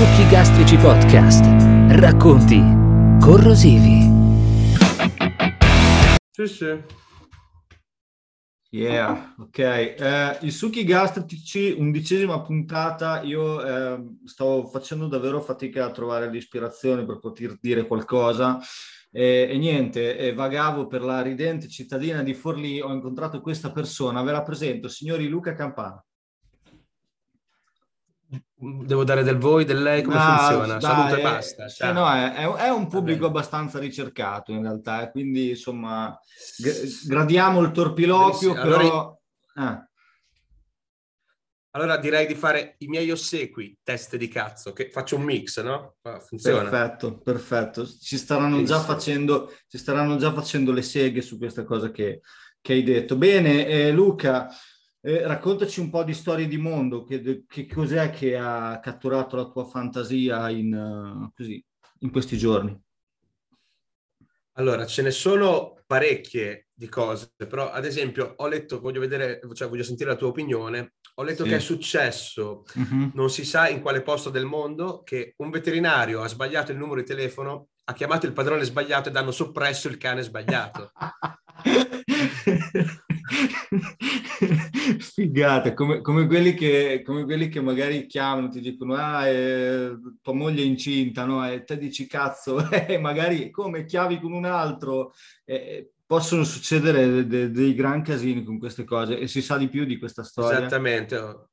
Succhi Gastrici Podcast. Racconti corrosivi. Sì, sì. Yeah, ok. Eh, I succhi gastrici, undicesima puntata, io eh, stavo facendo davvero fatica a trovare l'ispirazione per poter dire qualcosa e, e niente, e vagavo per la ridente cittadina di Forlì, ho incontrato questa persona, ve la presento, signori Luca Campana. Devo dare del voi, del lei, come Ah, funziona? dai, Saluto e eh, basta. sì, ciao. no, è, è- un pubblico abbastanza ricercato in realtà, eh, quindi insomma g- gradiamo il torpiloquio, Benissimo, allora- però... eh. Allora direi di fare i miei ossequi, teste di cazzo, che faccio un mix, no? Ah, Funziona. Perfetto, perfetto. Ci staranno già facendo, ci staranno già facendo le seghe su questa cosa che, che hai detto. Bene, eh, Luca, eh, raccontaci un po' di storie di mondo. Che, che cos'è che ha catturato la tua fantasia in, eh, così, in questi giorni? Allora, ce ne sono parecchie di cose, però ad esempio ho letto, voglio vedere, cioè voglio sentire la tua opinione, ho letto Sì. che è successo, Mhm. non si sa in quale posto del mondo, che un veterinario ha sbagliato il numero di telefono, ha chiamato il padrone sbagliato ed hanno soppresso il cane sbagliato. Figata, come, come quelli che, come quelli che magari chiamano, ti dicono, ah, eh, tua moglie è incinta, no? E te dici, cazzo, eh, magari come chiavi con un altro. Eh, possono succedere de- de- dei gran casini con queste cose e si sa di più di questa storia. Esattamente.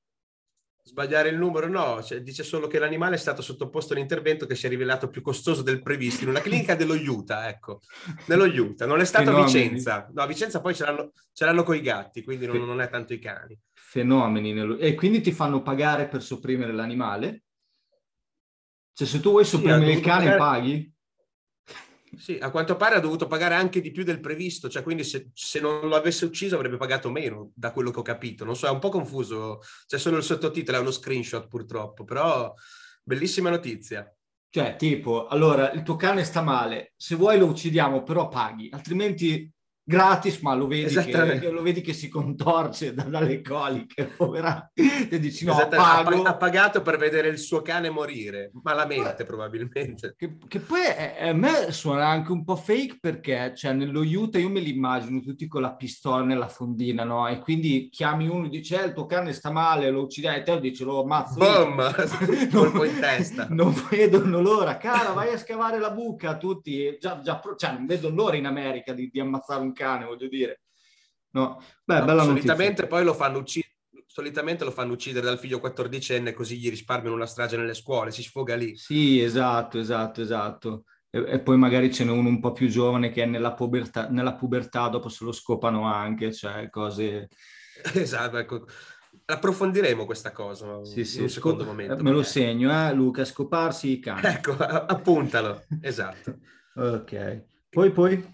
Sbagliare il numero no, cioè, dice solo che l'animale è stato sottoposto a un intervento che si è rivelato più costoso del previsto in una clinica dello Utah, ecco, nello Utah, non è stato a. Vicenza, no a Vicenza poi ce l'hanno, ce l'hanno coi gatti, quindi non, non è tanto i cani. Fenomeni. nello- E quindi ti fanno pagare per sopprimere l'animale? Cioè se tu vuoi Sì, sopprimere ha il cane pagare- paghi? Sì, a quanto pare ha dovuto pagare anche di più del previsto, cioè quindi se, se non lo avesse ucciso avrebbe pagato meno, da quello che ho capito. Non so, è un po' confuso, c'è solo il sottotitolo, è uno screenshot purtroppo, però bellissima notizia. Cioè, tipo, allora, il tuo cane sta male, se vuoi lo uccidiamo, però paghi, altrimenti gratis, ma lo vedi, che, lo vedi che si contorce da- dalle coliche, povera. E dici, no, pago. pa- ha pagato per vedere il suo cane morire, malamente probabilmente. Che, che poi a me suona anche un po' fake perché, cioè, nello Utah io me li immagino tutti con la pistola nella fondina, no? E quindi chiami uno e dici, eh, il tuo cane sta male, lo uccidai, e te dici, lo ammazzo. io." Boom! Colpo in testa. Non vedono l'ora, cara, vai a scavare la buca, tutti, già, già, cioè, non vedono l'ora in America di, di ammazzare un cane, voglio dire. No, beh, No, bella solitamente notizia. poi lo fanno uccidere. Solitamente lo fanno uccidere dal figlio quattordicenne così gli risparmiano una strage nelle scuole, si sfoga lì. Sì, esatto, esatto, esatto. E, e poi magari ce n'è uno un po' più giovane che è nella pubertà, nella pubertà dopo se lo scopano anche, cioè cose... Esatto, ecco. Approfondiremo questa cosa Sì, sì, in un secondo scop- momento. Me lo segno, eh, Luca, scoparsi i cani. Ecco, appuntalo. Esatto. Ok. Poi, poi?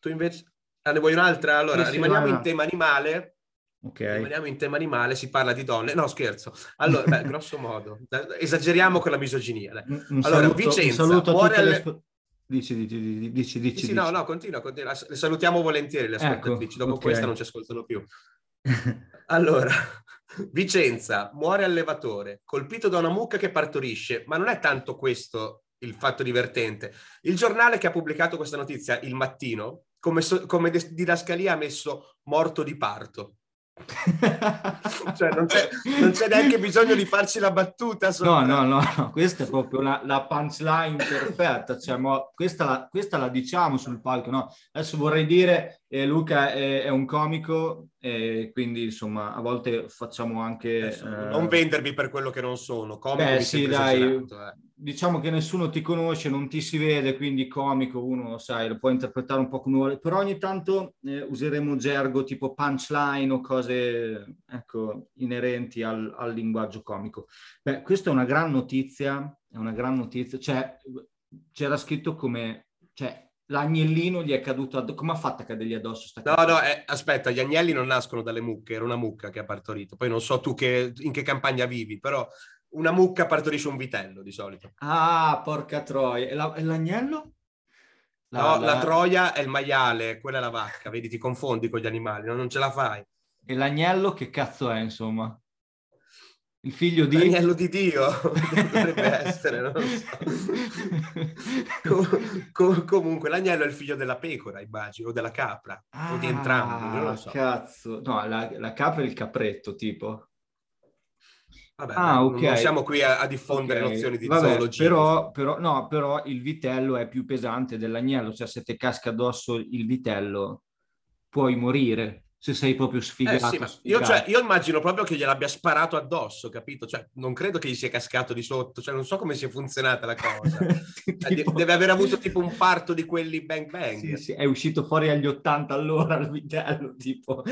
Tu invece... Ah, ne vuoi un'altra? Allora, Sì, rimaniamo in tema animale. Ok. Rimaniamo in tema animale, si parla di donne. No, scherzo. Allora, beh, grosso modo. Esageriamo con la misoginia. dai. Un, un Allora, saluto, Vicenza, saluto a tutte le... alle- asco- Dici, dici, dici, dici, dici. sì, no, no, continua, continua. Le salutiamo volentieri le Ecco, ascoltatrici. Dopo ok. questa non ci ascoltano più. Allora, Vicenza, muore allevatore, colpito da una mucca che partorisce, ma non è tanto questo il fatto divertente. Il giornale che ha pubblicato questa notizia, Il Mattino, come, so- come didascalia ha messo morto di parto. Cioè, non c'è, non c'è neanche bisogno di farci la battuta. No, no, no, no, questa è proprio la, la punchline perfetta, cioè, mo- questa, la, questa la diciamo sul palco, no? Adesso vorrei dire, eh, Luca è, è un comico, e quindi insomma a volte facciamo anche... Adesso, eh, Non vendermi per quello che non sono. Comico Beh, sì, dai, eh. diciamo che nessuno ti conosce, non ti si vede, quindi comico uno, sai, lo può interpretare un po' come vuole, però ogni tanto eh, useremo gergo tipo punchline o cose, ecco, inerenti al, al linguaggio comico. Beh, questa è una gran notizia, è una gran notizia, cioè c'era scritto come, cioè, l'agnellino gli è caduto addosso. Come ha fatto a cadergli addosso? Sta no, no, eh, aspetta, gli agnelli non nascono dalle mucche, era una mucca che ha partorito. Poi non so tu che, in che campagna vivi, però una mucca partorisce un vitello di solito. Ah, porca troia. E, la, e l'agnello? La, no, la... la... troia è il maiale, quella è la vacca, vedi, ti confondi con gli animali, no? non ce la fai. E l'agnello che cazzo è, insomma? Il figlio di... L'agnello di Dio, dovrebbe essere, non lo so. Com- com- comunque, l'agnello è il figlio della pecora, immagino, o della capra, ah, o di entrambi, non lo so. cazzo. No, la, la capra è il capretto, tipo. Vabbè, ah, okay. non siamo qui a, a diffondere okay. nozioni di Vabbè, zoologia. Però, però, no, però il vitello è più pesante dell'agnello, cioè se ti casca addosso il vitello puoi morire se sei proprio sfigato. Eh sì, io, cioè, io, immagino proprio che gliel'abbia sparato addosso, capito? Cioè, non credo che gli sia cascato di sotto, cioè, non so come sia funzionata la cosa. Cioè, tipo... Deve aver avuto tipo un parto di quelli bang bang. Sì, sì, è uscito fuori agli 80 all'ora il vitello, tipo...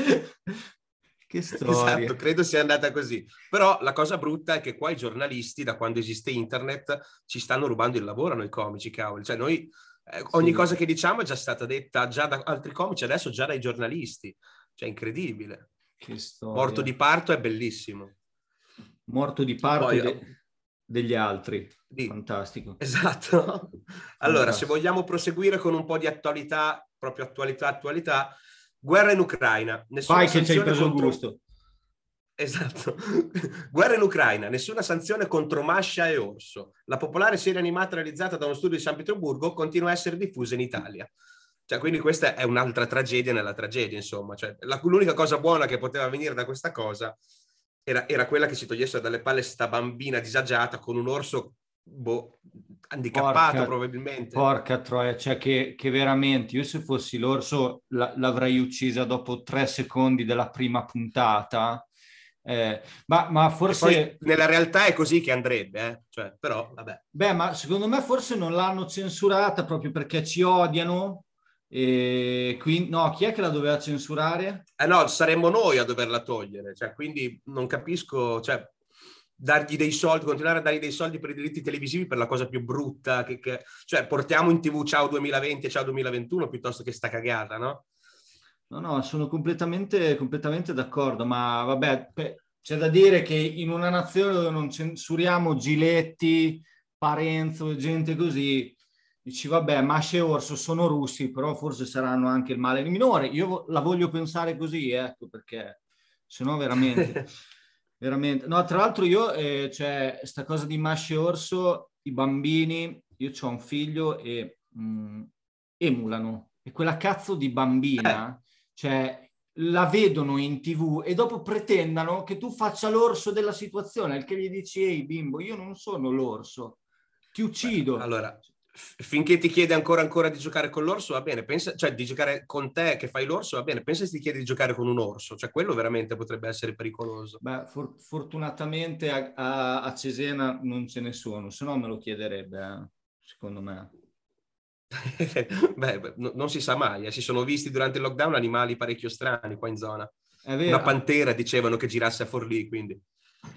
Che storia. Esatto, credo sia andata così. Però la cosa brutta è che qua i giornalisti, da quando esiste internet, ci stanno rubando il lavoro a noi comici, cavolo. Cioè noi, eh, ogni sì. cosa che diciamo è già stata detta già da altri comici, adesso già dai giornalisti. Cioè, incredibile. Morto di parto è bellissimo. Morto di parto Poi, de- degli altri. Di... Fantastico. Esatto. allora, se vogliamo proseguire con un po' di attualità, proprio attualità, attualità, guerra in Ucraina. Nessuna Vai che ci hai preso contro... gusto. Esatto. Guerra in Ucraina, nessuna sanzione contro Mascia e Orso. La popolare serie animata realizzata da uno studio di San Pietroburgo continua a essere diffusa in Italia. Cioè, quindi questa è un'altra tragedia nella tragedia, insomma. Cioè, la, l'unica cosa buona che poteva venire da questa cosa era, era quella che si togliesse dalle palle sta bambina disagiata con un orso boh, handicappato porca, probabilmente. Porca troia, cioè che, che, veramente io se fossi l'orso la, l'avrei uccisa dopo tre secondi della prima puntata. Eh, ma, ma, forse nella realtà è così che andrebbe, eh? cioè, però vabbè. Beh, ma secondo me forse non l'hanno censurata proprio perché ci odiano e quindi, no, chi è che la doveva censurare? Eh no, saremmo noi a doverla togliere, cioè, quindi non capisco, cioè, dargli dei soldi, continuare a dargli dei soldi per i diritti televisivi per la cosa più brutta, che, che... cioè portiamo in tv Ciao 2020 e Ciao 2021 piuttosto che sta cagata, no? No, no, sono completamente, completamente d'accordo, ma vabbè, c'è da dire che in una nazione dove non censuriamo Giletti, Parenzo e gente così, dici vabbè, Masce e Orso sono russi, però forse saranno anche il male minore. Io la voglio pensare così, ecco, perché se no veramente... veramente... No, tra l'altro io, eh, cioè, sta cosa di Masce e Orso, i bambini, io ho un figlio e mh, mm, emulano. E quella cazzo di bambina, eh. cioè, la vedono in tv e dopo pretendano che tu faccia l'orso della situazione, il che gli dici, ehi bimbo, io non sono l'orso, ti uccido. Beh, allora, finché ti chiede ancora ancora di giocare con l'orso va bene, pensa, cioè di giocare con te che fai l'orso va bene, pensa se ti chiede di giocare con un orso, cioè quello veramente potrebbe essere pericoloso. Beh, for- fortunatamente a-, a-, a, Cesena non ce ne sono, se no me lo chiederebbe, eh, secondo me. beh, no, non si sa mai, eh. si sono visti durante il lockdown animali parecchio strani qua in zona. Una pantera dicevano che girasse a Forlì, quindi.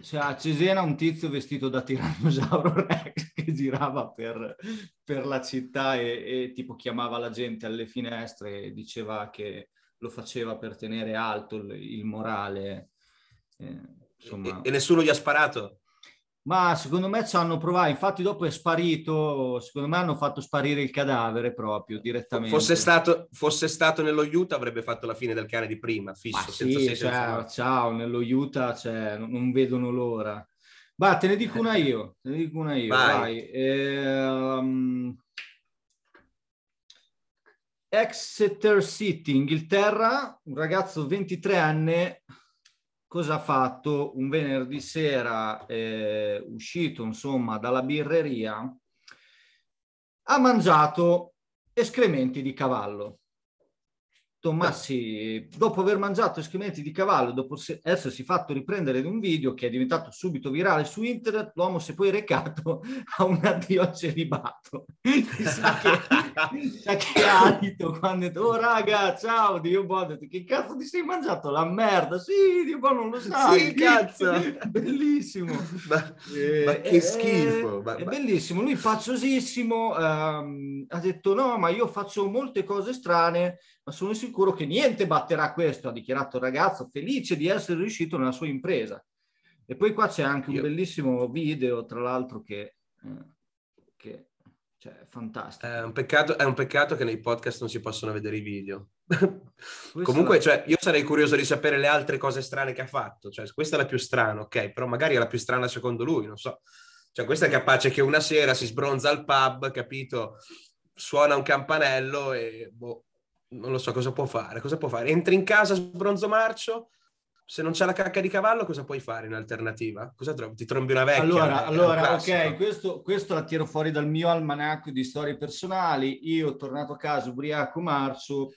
Cioè, a Cesena un tizio vestito da tirannosauro Rex che girava per, per la città e, e, tipo chiamava la gente alle finestre e diceva che lo faceva per tenere alto il, il morale. Eh, insomma... e, e nessuno gli ha sparato? Ma secondo me ci hanno provato, infatti dopo è sparito, secondo me hanno fatto sparire il cadavere proprio direttamente. Fosse stato, fosse stato nello Utah avrebbe fatto la fine del cane di prima, fisso, sì, cioè, ciao, nello Utah cioè, non, non, vedono l'ora. Va, te ne dico una io, te ne dico una io, vai. vai. Ehm... Exeter City, Inghilterra, un ragazzo 23 anni cosa ha fatto un venerdì sera, eh, uscito insomma dalla birreria, ha mangiato escrementi di cavallo. Ma sì, dopo aver mangiato escrementi di cavallo, dopo essersi fatto riprendere in un video che è diventato subito virale su internet, l'uomo si è poi recato a un addio al celibato. Chissà che, chissà che alito quando ha detto, oh raga, ciao, Dio buono, detto, che cazzo ti sei mangiato? La merda, sì, Dio buono, non lo sai. Sì, cazzo. bellissimo. Ma, eh, ma che schifo. È, è bellissimo, lui faziosissimo, ehm, ha detto, no, ma io faccio molte cose strane, ma sono sicuro che niente batterà questo, ha dichiarato il ragazzo, felice di essere riuscito nella sua impresa. E poi qua c'è anche un bellissimo video, tra l'altro, che, eh, che cioè, è fantastico. È un, peccato, è un, peccato, che nei podcast non si possono vedere i video. Comunque, la... cioè, io sarei curioso di sapere le altre cose strane che ha fatto. Cioè, questa è la più strana, ok? Però magari è la più strana secondo lui, non so. Cioè, questa è capace che una sera si sbronza al pub, capito? Suona un campanello e boh, non lo so cosa può fare. Cosa può fare? Entri in casa sbronzo marcio, se non c'è la cacca di cavallo, cosa puoi fare in alternativa? Cosa trovi? Ti trombi una vecchia? Allora, allora ok, questo, questo, la tiro fuori dal mio almanacco di storie personali. Io, tornato a casa, ubriaco marzo,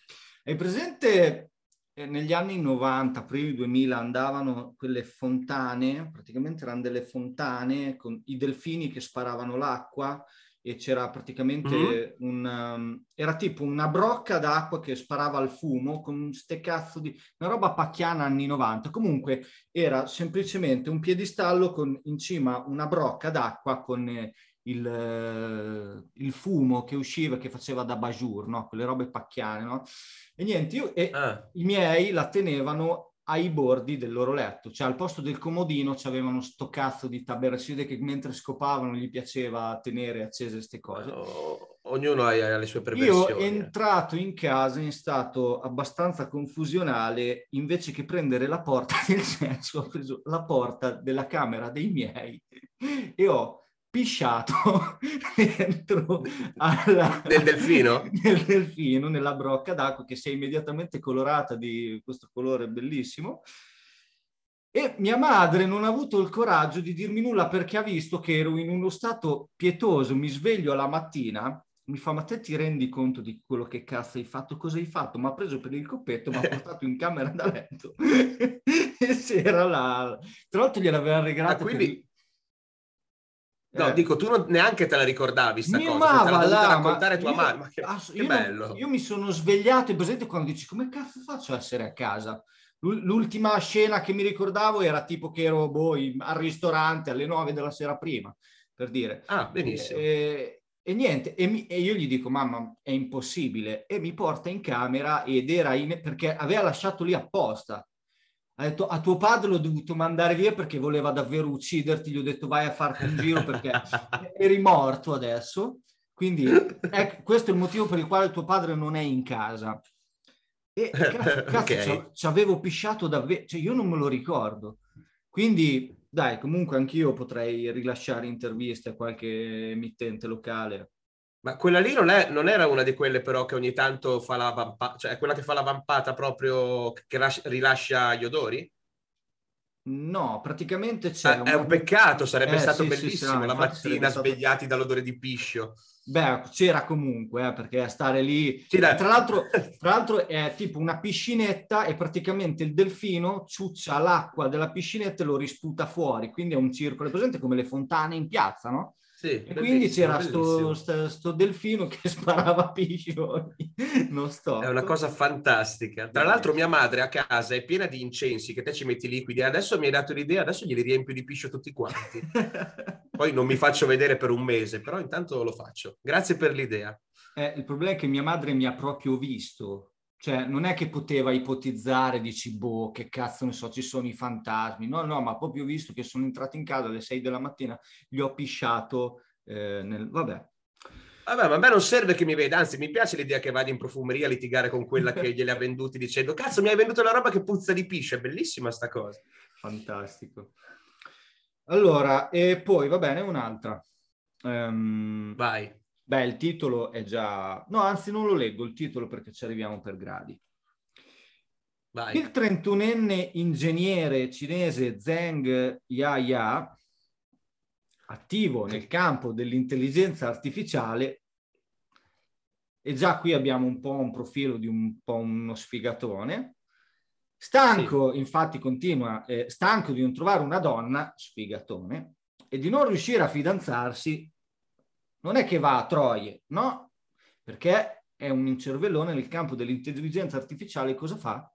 hai presente eh, negli anni 90, primi 2000, andavano quelle fontane, praticamente erano delle fontane con i delfini che sparavano l'acqua e c'era praticamente mm-hmm. un... Um, era tipo una brocca d'acqua che sparava al fumo con ste cazzo di... una roba pacchiana anni 90. Comunque era semplicemente un piedistallo con in cima una brocca d'acqua con eh, il, eh, il, fumo che usciva, che faceva da bajur, no? Quelle robe pacchiane, no? E niente, io, e ah. i miei la tenevano ai bordi del loro letto, cioè al posto del comodino c'avevano sto cazzo di tabera, si vede che mentre scopavano gli piaceva tenere accese queste cose. Oh, ognuno ha, ha, le sue perversioni. Io entrato in casa in stato abbastanza confusionale, invece che prendere la porta del senso, ho preso la porta della camera dei miei e ho pisciato dentro alla, nel delfino? nel delfino, nella brocca d'acqua che si è immediatamente colorata di questo colore bellissimo. E mia madre non ha avuto il coraggio di dirmi nulla perché ha visto che ero in uno stato pietoso, mi sveglio alla mattina, mi fa ma te ti rendi conto di quello che cazzo hai fatto, cosa hai fatto? Mi ha preso per il coppetto, mi ha portato in camera da letto e c'era là. Tra l'altro gliel'aveva regalato ah, quindi... per No, eh. dico, tu non, neanche te la ricordavi sta Mia cosa, te la là, raccontare tua madre, ma che, ass- che bello. Non, io mi sono svegliato e presente quando dici come cazzo faccio a essere a casa? L'ultima scena che mi ricordavo era tipo che ero boh, al ristorante alle nove della sera prima, per dire. Ah, benissimo. E, e niente, e, mi, e, io gli dico, mamma, è impossibile. E mi porta in camera ed era in... perché aveva lasciato lì apposta ha detto a tuo padre l'ho dovuto mandare via perché voleva davvero ucciderti, gli ho detto vai a farti un giro perché eri morto adesso, quindi ecco, questo è il motivo per il quale tuo padre non è in casa. E cazzo, cazzo okay. ci avevo pisciato davvero, cioè io non me lo ricordo. Quindi dai, comunque anch'io potrei rilasciare interviste a qualche emittente locale ma quella lì non, è, non, era una di quelle però che ogni tanto fa la vampata, cioè è quella che fa la vampata proprio che rilascia gli odori? No, praticamente c'è... Ah, una... È un peccato, sarebbe eh, stato sì, bellissimo sì, la mattina svegliati stato... dall'odore di piscio. Beh, c'era comunque, eh, perché stare lì... Sì, tra, l'altro, tra l'altro è tipo una piscinetta e praticamente il delfino ciuccia l'acqua della piscinetta e lo risputa fuori, quindi è un circolo. È presente come le fontane in piazza, no? Sì, e quindi c'era sto, sto, sto, delfino che sparava piscioni. Non sto. È una cosa fantastica. Tra l'altro mia madre a casa è piena di incensi che te ci metti liquidi. Adesso mi hai dato l'idea, adesso glieli riempio di piscio tutti quanti. Poi non mi faccio vedere per un mese, però intanto lo faccio. Grazie per l'idea. Eh, il problema è che mia madre mi ha proprio visto cioè, non è che poteva ipotizzare, dici, boh, che cazzo ne so, ci sono i fantasmi. No, no, ma proprio visto che sono entrato in casa alle 6 della mattina, gli ho pisciato eh, nel... Vabbè. Vabbè, ma a me non serve che mi veda, anzi mi piace l'idea che vada in profumeria a litigare con quella che gliele ha venduti dicendo cazzo mi hai venduto la roba che puzza di piscio, è bellissima sta cosa. Fantastico. Allora, e poi va bene, un'altra. Um, Vai. Beh, il titolo è già... No, anzi non lo leggo il titolo perché ci arriviamo per gradi. Vai. Il 31enne ingegnere cinese Zheng Yaya, attivo nel campo dell'intelligenza artificiale, e già qui abbiamo un po' un profilo di un po' uno sfigatone. Stanco, sì. infatti, continua, eh, stanco di non trovare una donna, sfigatone, e di non riuscire a fidanzarsi, non è che va a troie, no? Perché è un incervellone nel campo dell'intelligenza artificiale, cosa fa?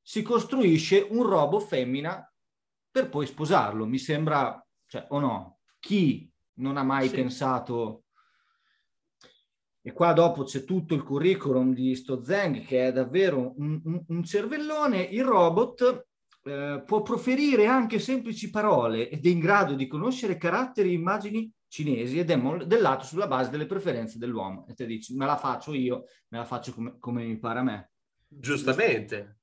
Si costruisce un robo femmina per poi sposarlo. Mi sembra, cioè, o no? Chi non ha mai sì. pensato e qua dopo c'è tutto il curriculum di sto Zeng che è davvero un, un, un cervellone, il robot eh, può proferire anche semplici parole ed è in grado di conoscere caratteri e immagini cinesi ed è modellato sulla base delle preferenze dell'uomo. E te dici, me la faccio io, me la faccio come, come mi pare a me. Giustamente.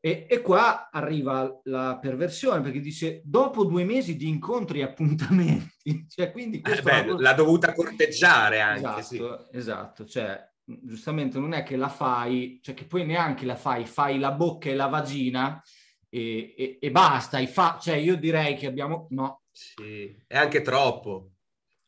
E, e, qua arriva la perversione perché dice dopo due mesi di incontri e appuntamenti, cioè quindi eh beh, lavoro... l'ha dovuta corteggiare anche. Esatto, sì. esatto, cioè giustamente non è che la fai, cioè che poi neanche la fai, fai la bocca e la vagina e, e, e basta, fa... cioè io direi che abbiamo, no. Sì, è anche troppo.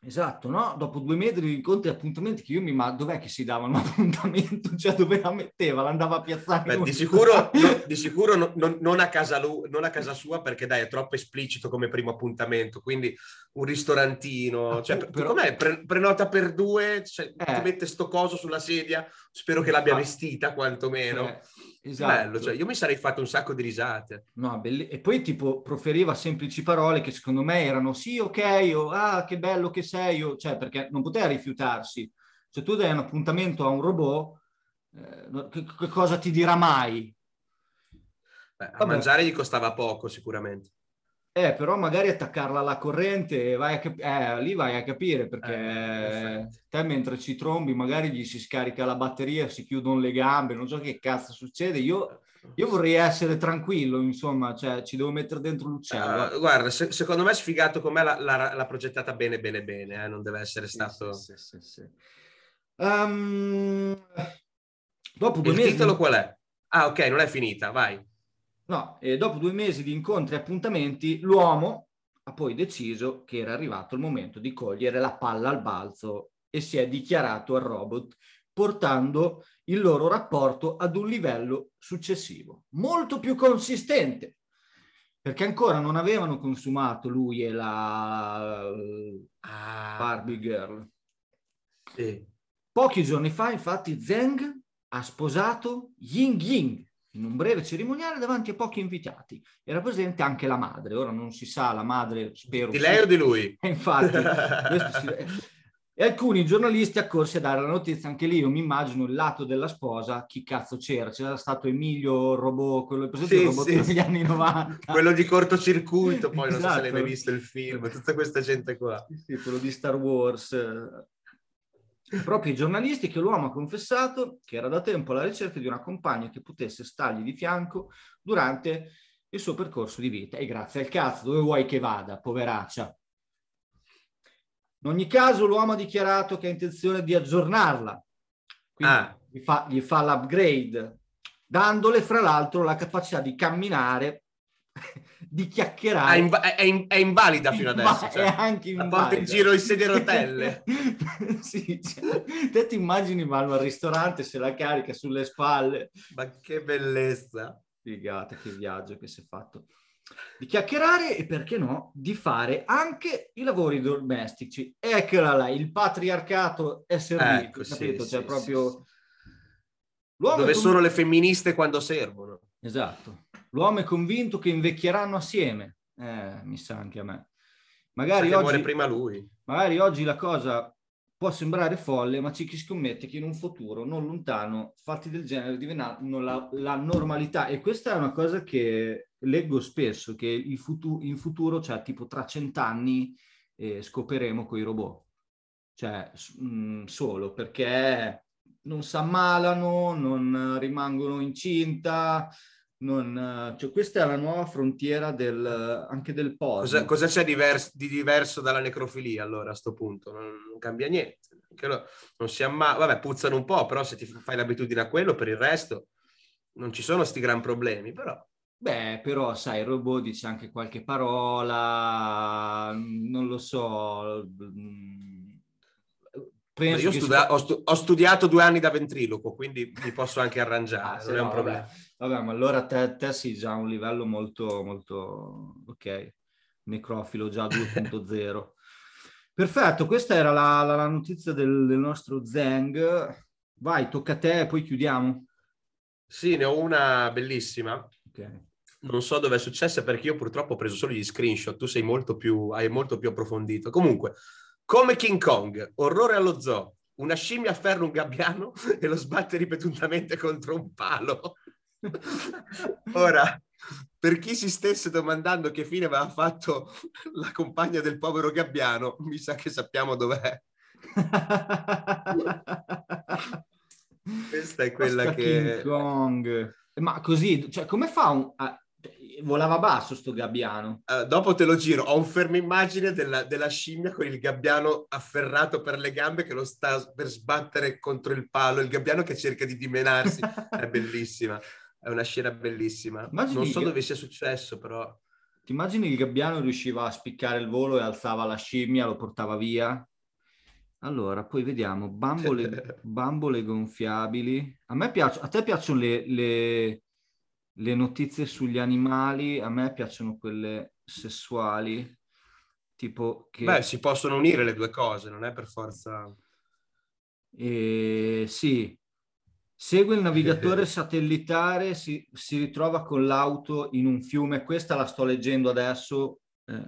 Esatto, no? Dopo due metri di incontri e appuntamenti che io mi ma dov'è che si dava un appuntamento? Cioè dove la metteva? L'andava a piazzare? Beh, di sicuro, no, di sicuro no, non, non, a casa lui, non a casa sua perché dai è troppo esplicito come primo appuntamento, quindi un ristorantino, ah, cioè, però, com'è? Pre, prenota per due, cioè, eh. ti mette sto coso sulla sedia, spero che l'abbia vestita quantomeno. Eh. Esatto. Bello, cioè io mi sarei fatto un sacco di risate. No, belli... E poi tipo proferiva semplici parole che secondo me erano sì, ok, o ah, che bello che sei, o... cioè perché non poteva rifiutarsi. Se tu dai un appuntamento a un robot, eh, che, che, cosa ti dirà mai? Beh, a Vabbè. mangiare gli costava poco sicuramente. Eh, però magari attaccarla alla corrente, vai cap- eh, lì vai a capire perché eh, te mentre ci trombi magari gli si scarica la batteria, si chiudono le gambe, non so che cazzo succede. Io, io vorrei essere tranquillo, insomma, cioè ci devo mettere dentro l'uccello. Uh, guarda, se, secondo me sfigato com'è l'ha, l'ha, l'ha progettata bene, bene, bene, eh? non deve essere stato... Sì, sì, sì, um, dopo Il mesi... titolo qual è? Ah, ok, non è finita, vai. No, e dopo due mesi di incontri e appuntamenti, l'uomo ha poi deciso che era arrivato il momento di cogliere la palla al balzo e si è dichiarato al robot, portando il loro rapporto ad un livello successivo, molto più consistente, perché ancora non avevano consumato lui e la ah. Barbie Girl. Sì. Pochi giorni fa, infatti, Zeng ha sposato Ying Ying, in un breve cerimoniale davanti a pochi invitati. Era presente anche la madre, ora non si sa, la madre spero... Di lei sì. o di lui? infatti, si... E alcuni giornalisti accorsi a dare la notizia, anche lì io mi immagino il lato della sposa, chi cazzo c'era? C'era stato Emilio Robot, quello presente sì, robot sì. degli anni 90. quello di cortocircuito, poi esatto. non so se l'hai mai esatto. visto il film, tutta questa gente qua. Sì, quello di Star Wars proprio i giornalisti che l'uomo ha confessato che era da tempo alla ricerca di una compagna che potesse stargli di fianco durante il suo percorso di vita. E grazie al cazzo, dove vuoi che vada, poveraccia? In ogni caso l'uomo ha dichiarato che ha intenzione di aggiornarla, quindi ah. gli, fa, gli fa l'upgrade, dandole fra l'altro la capacità di camminare di chiacchierare. È, inv- è, in- è invalida fino adesso. Cioè, è anche invalida. porta in giro in sedia rotelle. sì, cioè, te ti immagini Malmo al ristorante se la carica sulle spalle. Ma che bellezza. Figata, che viaggio che si è fatto. Di chiacchierare e perché no, di fare anche i lavori domestici. Eccola là, il patriarcato è servito, ecco, capito? Sì, cioè sì, proprio... Dove sono le femministe quando servono. Esatto. L'uomo è convinto che invecchieranno assieme. Eh, mi sa anche a me. Magari oggi, prima lui. magari oggi la cosa può sembrare folle, ma c'è chi scommette che in un futuro non lontano fatti del genere diventeranno la, la, normalità. E questa è una cosa che leggo spesso, che il futuro, in futuro, cioè tipo tra cent'anni, eh, scopriremo con i robot. Cioè, mh, mm, solo perché non si ammalano, non rimangono incinta, non, cioè questa è la nuova frontiera del, anche del porno. Cosa, cosa c'è divers, di diverso dalla necrofilia allora a questo punto? Non, non, cambia niente. Lo, non si amma- Vabbè, puzzano un po', però se ti fai l'abitudine a quello, per il resto non ci sono sti gran problemi, però... Beh, però sai, il robot dice anche qualche parola, non lo so, Penso io studia- sia... ho, stu- ho, studiato due anni da ventriloquo, quindi mi posso anche arrangiare, ah, non è un no, problema. Vabbè. ma allora te, te sì, già un livello molto, molto, ok, necrofilo già 2.0. Perfetto, questa era la, la, la notizia del, del, nostro Zeng. Vai, tocca a te e poi chiudiamo. Sì, ne ho una bellissima. Ok. Non so dove è successa perché io purtroppo ho preso solo gli screenshot, tu sei molto più, hai molto più approfondito. Comunque, come King Kong, orrore allo zoo, una scimmia afferra un gabbiano e lo sbatte ripetutamente contro un palo. Ora, per chi si stesse domandando che fine aveva fatto la compagna del povero gabbiano, mi sa che sappiamo dov'è. Questa è quella Costa che... Ma così, cioè, come fa un... volava basso sto gabbiano. Uh, dopo te lo giro, ho un fermo immagine della, della, scimmia con il gabbiano afferrato per le gambe che lo sta per sbattere contro il palo, il gabbiano che cerca di dimenarsi, è bellissima, è una scena bellissima. Immagini non so dove sia successo però. Ti immagini il gabbiano riusciva a spiccare il volo e alzava la scimmia, lo portava via? Allora, poi vediamo, bambole, bambole gonfiabili. A me piacciono, a te piacciono le, le le notizie sugli animali, a me piacciono quelle sessuali, tipo che... Beh, si possono unire le due cose, non è per forza... E, sì, segue il navigatore satellitare, si, si, ritrova con l'auto in un fiume, questa la sto leggendo adesso, eh,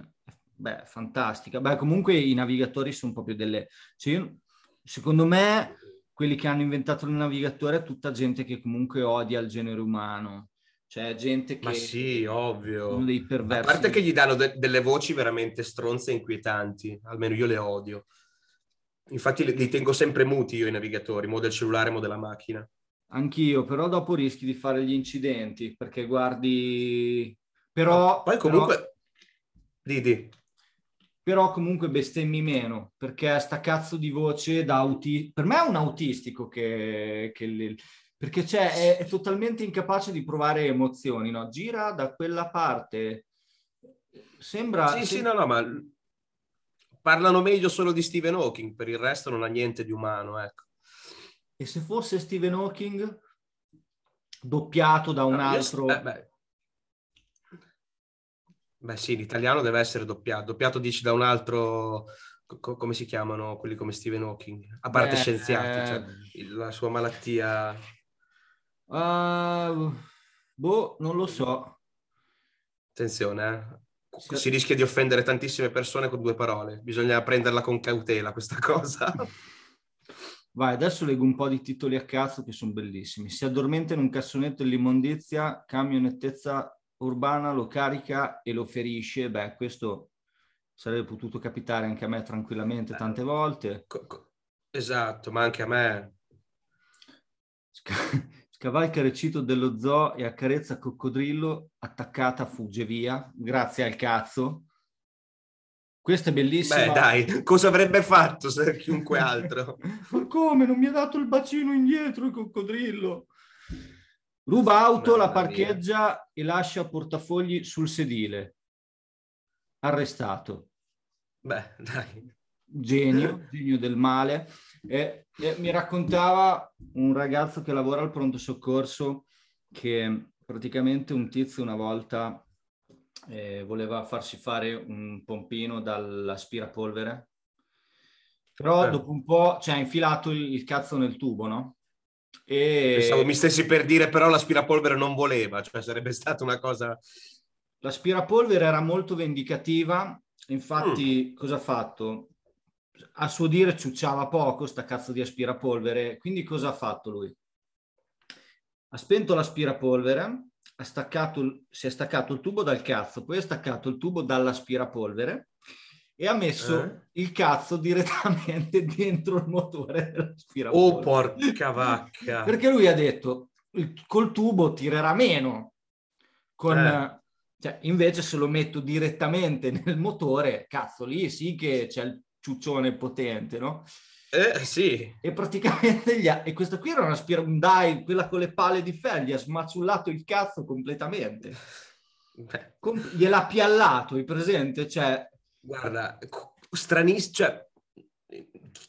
beh, fantastica. Beh, comunque i navigatori sono proprio delle... Cioè io, secondo me quelli che hanno inventato il navigatore è tutta gente che comunque odia il genere umano. Cioè, gente che... Ma sì, ovvio. Dei perversi. A parte che gli danno de- delle voci veramente stronze e inquietanti, almeno io le odio. Infatti li, li tengo sempre muti io i navigatori, mo del cellulare, mo della macchina. Anch'io, però dopo rischi di fare gli incidenti, perché guardi... Però... No, poi comunque... Però... Didi. Però comunque bestemmi meno, perché sta cazzo di voce da autistico... Per me è un autistico che, che le perché è, è, totalmente incapace di provare emozioni, no? Gira da quella parte, sembra... Sì, sì, no, no, ma parlano meglio solo di Stephen Hawking, per il resto non ha niente di umano, ecco. E se fosse Stephen Hawking doppiato da un no, altro... Io, eh, beh. beh, sì, l'italiano deve essere doppiato. Doppiato dici da un altro co- come si chiamano quelli come Stephen Hawking? A parte eh, scienziati, cioè eh. la sua malattia. Uh, boh, non lo so. Attenzione, eh. si rischia di offendere tantissime persone con due parole. Bisogna prenderla con cautela questa cosa. Vai, adesso leggo un po' di titoli a cazzo che sono bellissimi. Si addormenta in un cassonetto dell'immondizia, camionettezza urbana lo carica e lo ferisce. Beh, questo sarebbe potuto capitare anche a me tranquillamente tante volte. Esatto, ma anche a me. Scavalca il recito dello zoo e accarezza coccodrillo, attaccata fugge via, grazie al cazzo. Questa è bellissima. Beh, dai, cosa avrebbe fatto se chiunque altro? Ma come? Non mi ha dato il bacino indietro il coccodrillo? Ruba auto, Mamma la parcheggia mia. e lascia portafogli sul sedile. Arrestato. Beh, dai. Genio, genio del male. E, e mi raccontava un ragazzo che lavora al pronto soccorso che praticamente un tizio una volta eh, voleva farsi fare un pompino dall'aspirapolvere, però eh. dopo un po', cioè ha infilato il, il cazzo nel tubo, no? E... Pensavo mi stessi per dire però l'aspirapolvere non voleva, cioè sarebbe stata una cosa... L'aspirapolvere era molto vendicativa, infatti mm. cosa ha fatto? a suo dire ciucciava poco sta cazzo di aspirapolvere, quindi cosa ha fatto lui? Ha spento l'aspirapolvere, ha staccato, si è staccato il tubo dal cazzo, poi ha staccato il tubo dall'aspirapolvere e ha messo eh? il cazzo direttamente dentro il motore dell'aspirapolvere. Oh porca vacca! Perché lui ha detto, col tubo tirerà meno, con... Eh. Cioè, invece se lo metto direttamente nel motore, cazzo, lì sì che c'è il ciuccione potente, no? Eh, sì. E praticamente gli ha... E questa qui era una spira... un dai, quella con le pale di ferro, gli ha smazzullato il cazzo completamente. Com... Gliel'ha piallato, hai presente? Cioè... Guarda, stranissimo, cioè...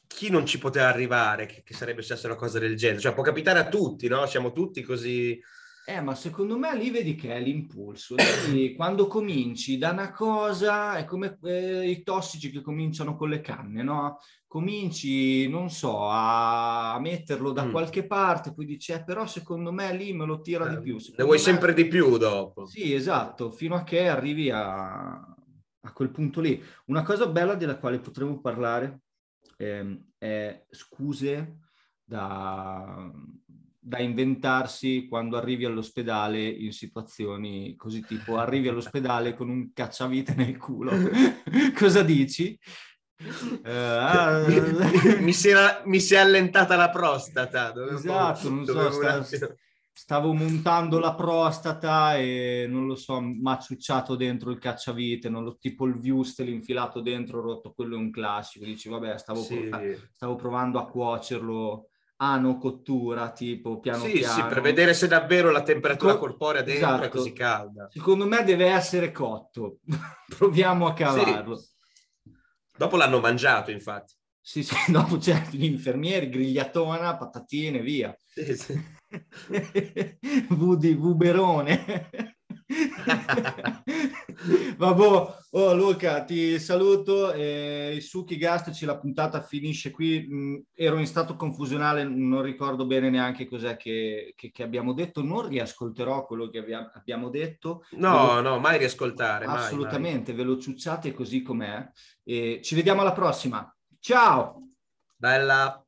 chi non ci poteva arrivare che, che sarebbe successa una cosa del genere? Cioè può capitare a tutti, no? Siamo tutti così... Eh, ma secondo me lì vedi che è l'impulso. Lì, quando cominci da una cosa, è come eh, i tossici che cominciano con le canne, no? Cominci, non so, a metterlo da mm. qualche parte, poi dici, eh, però secondo me lì me lo tira eh, di più. Secondo ne vuoi me... sempre di più dopo. Sì, esatto, fino a che arrivi a, a quel punto lì. Una cosa bella della quale potremmo parlare eh, è scuse da da inventarsi quando arrivi all'ospedale in situazioni così tipo arrivi all'ospedale con un cacciavite nel culo. Cosa dici? Uh, mi, mi, si era, mi, si è allentata la prostata. Dovevo, esatto, non so, sta, stavo montando la prostata e non lo so, macciucciato dentro il cacciavite, non lo, tipo il viustel infilato dentro, rotto, quello è un classico. Dici, vabbè, stavo, sì. prov- stavo provando a cuocerlo ano cottura, tipo piano sì, piano. Sì, per vedere se davvero la temperatura Co- corporea dentro esatto. è così calda. Secondo me deve essere cotto. Proviamo a cavarlo. Sì. Dopo l'hanno mangiato, infatti. Sì, sì, dopo c'è gli infermieri, grigliatona, patatine, via. Sì, sì. v di Vuberone. Vabbè, oh, Luca, ti saluto. Eh, I succhi gastrici, la puntata finisce qui. Mm, ero in stato confusionale, non ricordo bene neanche cos'è che, che, che abbiamo detto. Non riascolterò quello che abbiamo, abbiamo detto. No, lo... no, mai riascoltare. Assolutamente, mai, mai. ve lo ciucciate così com'è. E ci vediamo alla prossima. Ciao! Bella!